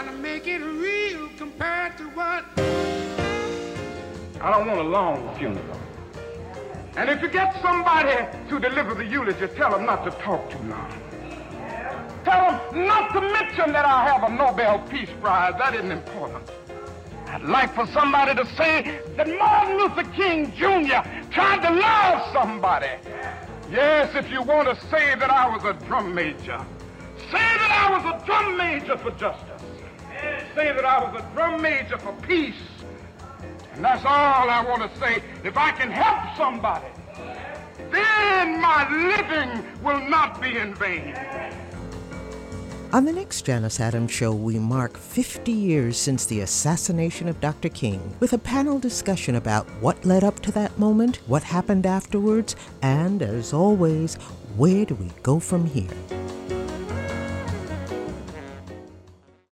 trying to make it real compared to what. I don't want a long funeral. And if you get somebody to deliver the eulogy, tell them not to talk too long. Tell them not to mention that I have a Nobel Peace Prize. That isn't important. I'd like for somebody to say that Martin Luther King Jr. tried to love somebody. Yes, if you want to say that I was a drum major, say that I was a drum major for justice. Say that I was a drum major for peace. And that's all I want to say. If I can help somebody, then my living will not be in vain. On the next Janus Adams show, we mark 50 years since the assassination of Dr. King with a panel discussion about what led up to that moment, what happened afterwards, and as always, where do we go from here?